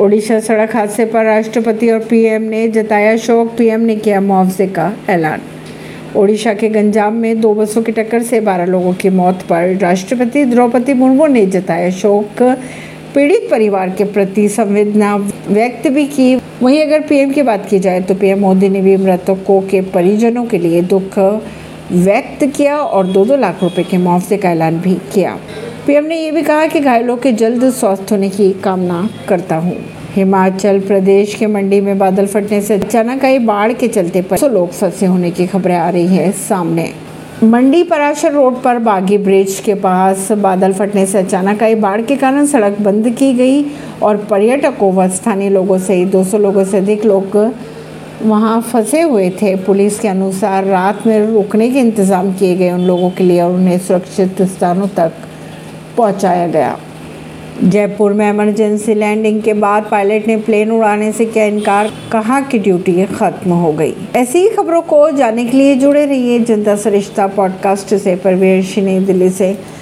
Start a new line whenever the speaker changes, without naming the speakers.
ओडिशा सड़क हादसे पर राष्ट्रपति और पीएम ने जताया शोक। पीएम ने किया मुआवजे का ऐलान। ओडिशा के गंजाम में दो बसों की टक्कर से 12 लोगों की मौत पर राष्ट्रपति द्रौपदी मुर्मू ने जताया शोक। पीड़ित परिवार के प्रति संवेदना व्यक्त भी की। वहीं अगर पीएम की बात की जाए तो पीएम मोदी ने भी मृतकों के परिजनों के लिए दुख व्यक्त किया और दो दो लाख रुपए के मुआवजे का ऐलान भी किया। पीएम ने ये भी कहा कि घायलों के जल्द स्वस्थ होने की कामना करता हूँ। हिमाचल प्रदेश के मंडी में बादल फटने से अचानक आई बाढ़ के चलते पर लोग फंसे होने की खबरें आ रही है सामने। मंडी पराशर रोड पर बागी ब्रिज के पास बादल फटने से अचानक आई बाढ़ के कारण सड़क बंद की गई और पर्यटकों व स्थानीय लोगों सहित 200 लोगों से अधिक लोग वहाँ फंसे हुए थे। पुलिस के अनुसार रात में रुकने के इंतज़ाम किए गए उन लोगों के लिए और उन्हें सुरक्षित स्थानों तक पहुँचाया गया। जयपुर में इमरजेंसी लैंडिंग के बाद पायलट ने प्लेन उड़ाने से किया इनकार। कहा कि ड्यूटी खत्म हो गई। ऐसी ही खबरों को जानने के लिए जुड़े रहिए जनता सरिश्ता पॉडकास्ट से। परवेश नई दिल्ली से।